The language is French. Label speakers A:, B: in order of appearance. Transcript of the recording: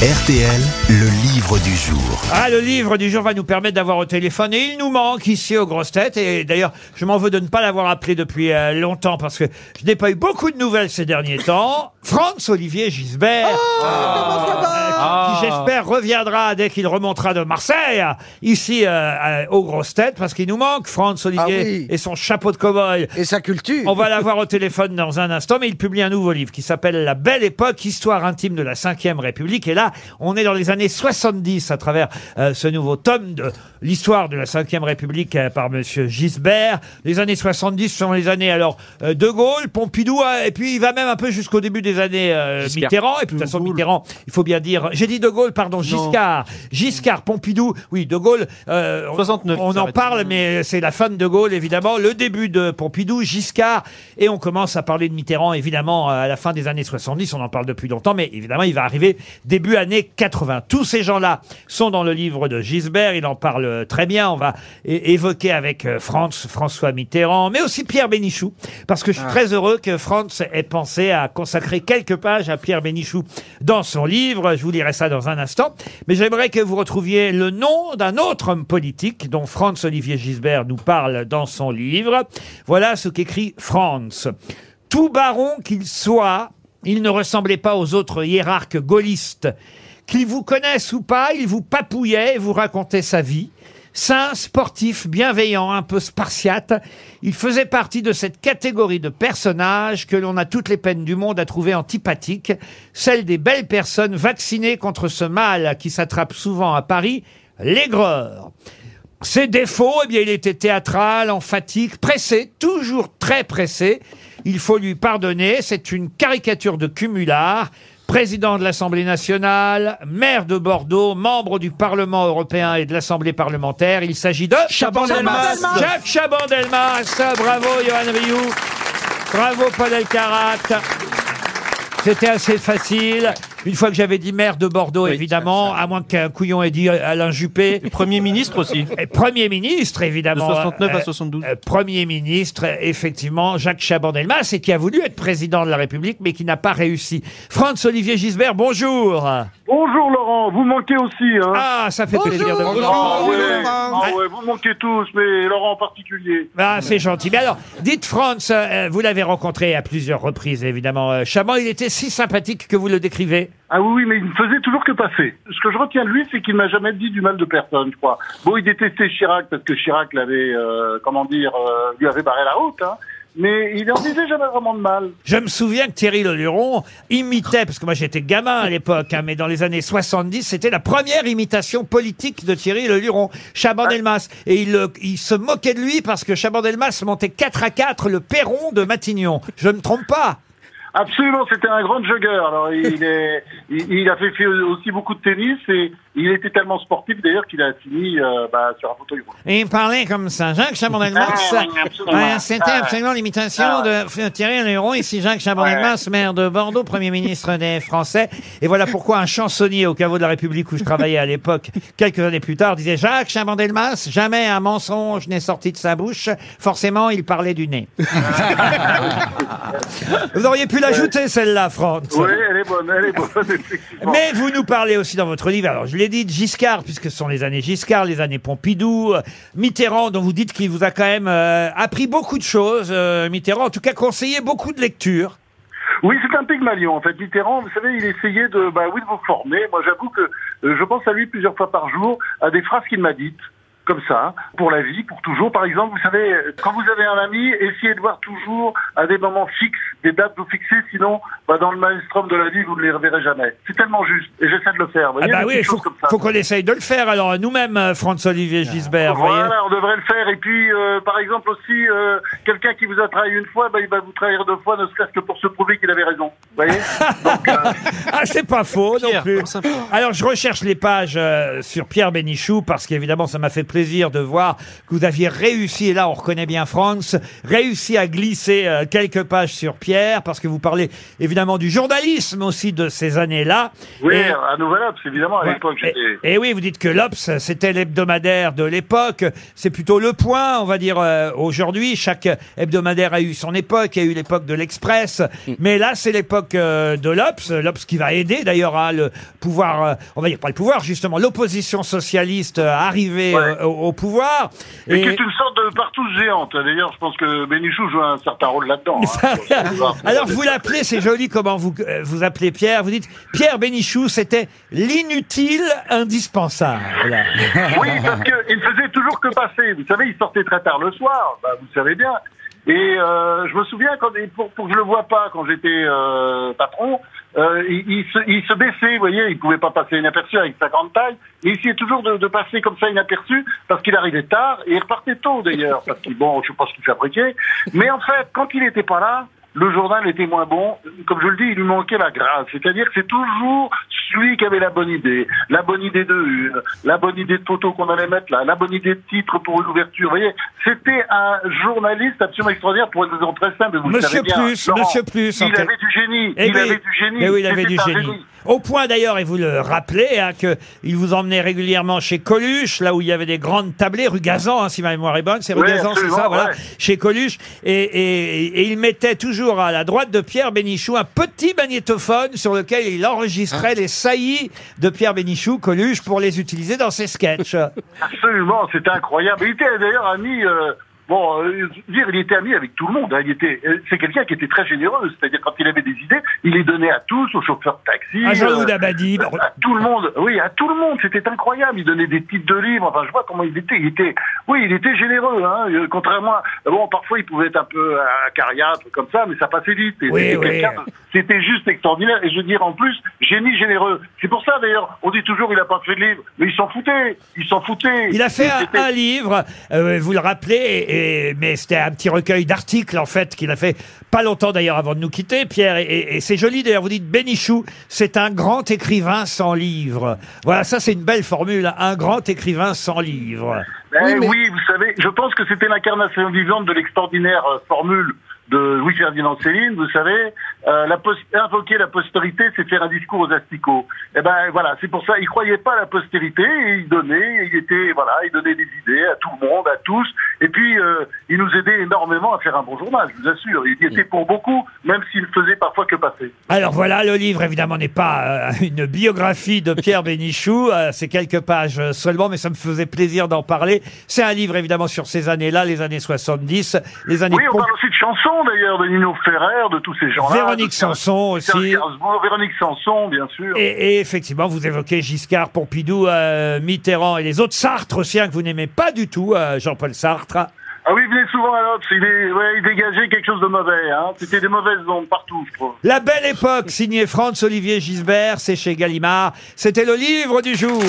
A: RTL, le livre du jour.
B: Ah, le livre du jour va nous permettre d'avoir au téléphone et il nous manque ici aux grosses têtes. Et d'ailleurs, je m'en veux de ne pas l'avoir appelé depuis euh, longtemps parce que je n'ai pas eu beaucoup de nouvelles ces derniers temps. Franz Olivier Gisbert, euh, qui j'espère reviendra dès qu'il remontera de Marseille, ici euh, euh, aux grosses têtes, parce qu'il nous manque Franz Olivier
C: Ah oui.
B: et son chapeau de cow-boy.
C: Et sa culture.
B: On va l'avoir au téléphone dans un instant, mais il publie un nouveau livre qui s'appelle La Belle Époque, Histoire intime de la Ve République. Et là, on est dans les années 70 à travers euh, ce nouveau tome de l'histoire de la Ve République euh, par Monsieur Gisbert. Les années 70 sont les années alors euh, De Gaulle, Pompidou, euh, et puis il va même un peu jusqu'au début des années euh. Mitterrand. Et puis de toute façon, Mitterrand, il faut bien dire, j'ai dit De Gaulle, pardon, Giscard, Giscard, Pompidou, oui, De Gaulle. euh, on-
D: 69,
B: On
D: ça
B: en parle, mais c'est la fin de De Gaulle, évidemment, le début de Pompidou, Giscard, et on commence à parler de Mitterrand, évidemment, à la fin des années 70, on en parle depuis longtemps, mais évidemment, il va arriver début années 80. Tous ces gens-là sont dans le livre de Gisbert, il en parle très bien, on va é- évoquer avec euh, Franz, François Mitterrand, mais aussi Pierre Bénichou, parce que je suis très heureux que Franz ait pensé à consacrer quelques pages à Pierre Bénichou dans son livre, je vous lirai ça dans un instant, mais j'aimerais que vous retrouviez le nom d'un autre homme politique dont Franz Olivier Gisbert nous parle dans son livre. Voilà ce qu'écrit Franz. Tout baron qu'il soit, il ne ressemblait pas aux autres hiérarques gaullistes. Qu'il vous connaisse ou pas, il vous papouillait et vous racontait sa vie. Saint, sportif, bienveillant, un peu spartiate, il faisait partie de cette catégorie de personnages que l'on a toutes les peines du monde à trouver antipathiques, celle des belles personnes vaccinées contre ce mal qui s'attrape souvent à Paris, l'aigreur. Ses défauts, eh bien, il était théâtral, emphatique, pressé, toujours très pressé. Il faut lui pardonner, c'est une caricature de cumulard. Président de l'Assemblée nationale, maire de Bordeaux, membre du Parlement européen et de l'Assemblée parlementaire. Il s'agit de
D: Chaban-Delmas.
B: Jacques Chaban-Delmas. Bravo, Johan Rioux. Bravo, Paul Elkarat. C'était assez facile. Une fois que j'avais dit maire de Bordeaux, évidemment, à moins qu'un couillon ait dit Alain Juppé.
D: Premier ministre aussi.
B: Premier ministre,
D: De
B: évidemment.
D: 69
B: Euh,
D: à 72.
B: euh, Premier ministre, effectivement, Jacques Chaban-Delmas, et qui a voulu être président de la République, mais qui n'a pas réussi. Franz-Olivier Gisbert, bonjour.
E: Bonjour Laurent, vous manquez aussi. Hein.
B: Ah, ça fait plaisir de vous
E: Ah, ouais.
C: Laurent.
E: Ah ouais, vous manquez tous, mais Laurent en particulier.
B: Ah, c'est gentil. Mais alors, dites Franz, euh, vous l'avez rencontré à plusieurs reprises, évidemment. Euh, Chaban, il était si sympathique que vous le décrivez.
E: Ah oui, oui, mais il ne faisait toujours que passer. Ce que je retiens de lui, c'est qu'il m'a jamais dit du mal de personne, je crois. Bon, il détestait Chirac parce que Chirac l'avait, euh, comment dire, euh, lui avait barré la route, hein. Mais il en disait jamais vraiment de mal.
B: Je me souviens que Thierry Leluron imitait, parce que moi j'étais gamin à l'époque, hein, mais dans les années 70, c'était la première imitation politique de Thierry Leluron, Chaban-Delmas. Et il, il se moquait de lui parce que Chaban-Delmas montait 4 à 4 le perron de Matignon. Je ne me trompe pas.
E: Absolument, c'était un grand jogger. Alors, il, est, il, il a fait, fait aussi beaucoup de tennis et il était tellement sportif d'ailleurs qu'il a fini euh, bah, sur un fauteuil roulant.
B: Et il parlait comme ça. Jacques Chaban-Delmas,
E: Ah, oui,
B: c'était
E: Ah,
B: absolument l'imitation
E: Ah,
B: de Thierry Leluron. Ici Jacques Chaban-Delmas, maire de Bordeaux, Premier ministre des Français. Et voilà pourquoi un chansonnier au caveau de la République où je travaillais à l'époque, quelques années plus tard, disait Jacques Chaban-Delmas, jamais un mensonge n'est sorti de sa bouche. Forcément, il parlait du nez. Vous auriez pu l'ajouter, celle-là, Franck.
E: Oui, elle est bonne, elle est bonne, effectivement.
B: Mais vous nous parlez aussi dans votre livre, alors je l'ai dit, de Giscard, puisque ce sont les années Giscard, les années Pompidou, euh, Mitterrand, dont vous dites qu'il vous a quand même euh, appris beaucoup de choses, euh, Mitterrand, en tout cas conseillé beaucoup de lectures.
E: Oui, c'est un pygmalion en fait. Mitterrand, vous savez, il essayait de, bah de vous former. Moi, j'avoue que je pense à lui plusieurs fois par jour, à des phrases qu'il m'a dites, comme ça, pour la vie, pour toujours. Par exemple, vous savez, quand vous avez un ami, essayez de voir toujours à des moments fixes, des dates vous fixées, sinon, bah, dans le maelstrom de la vie, vous ne les reverrez jamais. C'est tellement juste, et j'essaie de le faire. Vous
B: Ah
E: voyez,
B: bah oui, faut, faut qu'on essaye de le faire, alors nous-mêmes, euh, Franz-Olivier Gisbert, vous voyez.
E: Voilà, on devrait le faire. Et puis, euh, par exemple aussi, euh, quelqu'un qui vous a trahi une fois, bah, il va vous trahir deux fois, ne serait-ce que pour se prouver qu'il avait raison. Vous voyez Donc, euh,
B: Ah, c'est pas faux non
D: Pierre,
B: plus. Alors, je recherche les pages euh, sur Pierre Bénichou, parce qu'évidemment, ça m'a fait plaisir plaisir de voir que vous aviez réussi, et là on reconnaît bien France, réussi à glisser euh, quelques pages sur Pierre, parce que vous parlez évidemment du journalisme aussi de ces années-là.
E: Oui,
B: Et-
E: à Nouvel Obs, évidemment, à
B: Ouais.
E: l'époque, j'étais...
B: Et, et oui, vous dites que l'Obs, c'était l'hebdomadaire de l'époque. C'est plutôt le point, on va dire, euh, aujourd'hui. Chaque hebdomadaire a eu son époque. Il y a eu l'époque de l'Express. Mais là, c'est l'époque euh, de l'Obs. L'Obs qui va aider, d'ailleurs, à le pouvoir, euh, on va dire pas le pouvoir, justement, l'opposition socialiste arriver
E: Ouais.
B: Au, pouvoir.
E: Et, qui est une sorte de partouze géante. D'ailleurs, je pense que Bénichou joue un certain rôle là-dedans. hein.
B: Alors vous l'appelez, c'est joli comment vous euh, vous appelez Pierre. Vous dites Pierre Bénichou, c'était l'inutile indispensable.
E: Oui, parce qu'il ne faisait toujours que passer. Vous savez, il sortait très tard le soir, bah, vous savez bien. Et euh, je me souviens, quand, pour, pour que je le vois pas, quand j'étais euh, patron, euh, il, il se, il se baissait, vous voyez, il pouvait pas passer inaperçu avec sa grande taille. Il essayait toujours de, de passer comme ça inaperçu, parce qu'il arrivait tard, et il repartait tôt d'ailleurs, parce qu'il, bon, je sais pas ce qu'il fabriquait. Mais en fait, quand il n'était pas là, le journal était moins bon. Comme je le dis, il lui manquait la grâce. C'est-à-dire que c'est toujours celui qui avait la bonne idée, la bonne idée de une, la bonne idée de photo qu'on allait mettre là, la bonne idée de titre pour une ouverture. Vous voyez, c'était un journaliste absolument extraordinaire pour une raison très simple. Vous le
B: Monsieur
E: savez bien,
B: Plus,
E: Laurent.
B: Monsieur Plus,
E: Il avait du génie.
B: Eh
E: il
B: oui.
E: avait du génie.
B: Eh oui, il avait du génie. Au point d'ailleurs, et vous le rappelez, hein, que il vous emmenait régulièrement chez Coluche, là où il y avait des grandes tablées, rue Gazan, hein, si ma mémoire est bonne, c'est rue
E: Oui,
B: Gazan, c'est ça, voilà, chez Coluche, et, et, et il mettait toujours à la droite de Pierre Bénichou un petit magnétophone sur lequel il enregistrait les saillies de Pierre Bénichou, Coluche, pour les utiliser dans ses sketchs.
E: Absolument, c'était incroyable. Il était d'ailleurs ami. euh, Bon, euh, dire, il était ami avec tout le monde. hein. Il était, euh, c'est quelqu'un qui était très généreux. C'est-à-dire quand il avait des idées, il les donnait à tous, aux chauffeurs de taxi,
B: À
E: euh,
B: Dabadi.
E: à tout le monde. Oui, à tout le monde. C'était incroyable. Il donnait des titres de livres. Enfin, je vois comment il était. Il était, oui, il était généreux. Hein. Euh, Contrairement, à, bon, parfois il pouvait être un peu acariâtre comme ça, mais ça passait vite.
B: Oui,
E: c'était
B: oui.
E: juste extraordinaire. Et je veux dire, en plus, génie généreux. C'est pour ça, d'ailleurs, on dit toujours, il a pas fait de livre. Mais il s'en foutait. Il s'en foutait.
B: Il a fait un, un livre, euh, vous le rappelez, et, et- mais c'était un petit recueil d'articles en fait qu'il a fait pas longtemps d'ailleurs avant de nous quitter, Pierre. Et, et- et c'est joli d'ailleurs. Vous dites Bénichou, c'est un grand écrivain sans livre. Voilà, ça c'est une belle formule, un grand écrivain sans livre.
E: Eh oui, vous savez, je pense que c'était l'incarnation vivante de l'extraordinaire euh, formule de Louis-Ferdinand Céline, vous savez, euh, la invoquer la postérité, c'est faire un discours aux asticots. Eh ben voilà, c'est pour ça, il croyait pas à la postérité, et il donnait, il était, voilà, il donnait des idées à tout le monde, à tous, et puis euh, il nous aidait énormément à faire un bon journal, je vous assure. Il y était pour beaucoup, même s'il faisait parfois que passer.
B: Alors voilà, le livre évidemment n'est pas euh, une biographie de Pierre Bénichou, c'est quelques pages seulement, mais ça me faisait plaisir d'en parler. C'est un livre évidemment sur ces années-là, les années 70, les années
E: Oui, on parle aussi de chansons d'ailleurs, de Nino Ferrer, de tous ces gens-là.
B: Véronique Sanson aussi.
E: Véronique Sanson, bien sûr.
B: Et, et effectivement, vous évoquez Giscard, Pompidou, euh, Mitterrand et les autres. Sartre aussi, hein, que vous n'aimez pas du tout, euh, Jean-Paul Sartre.
E: Ah oui, il venait souvent à l'Obs, il, est- ouais, il dégageait quelque chose de mauvais. Hein. C'était des mauvaises ondes partout, je trouve.
B: La belle époque, signé Franz Olivier Gisbert, c'est chez Gallimard. C'était le livre du jour.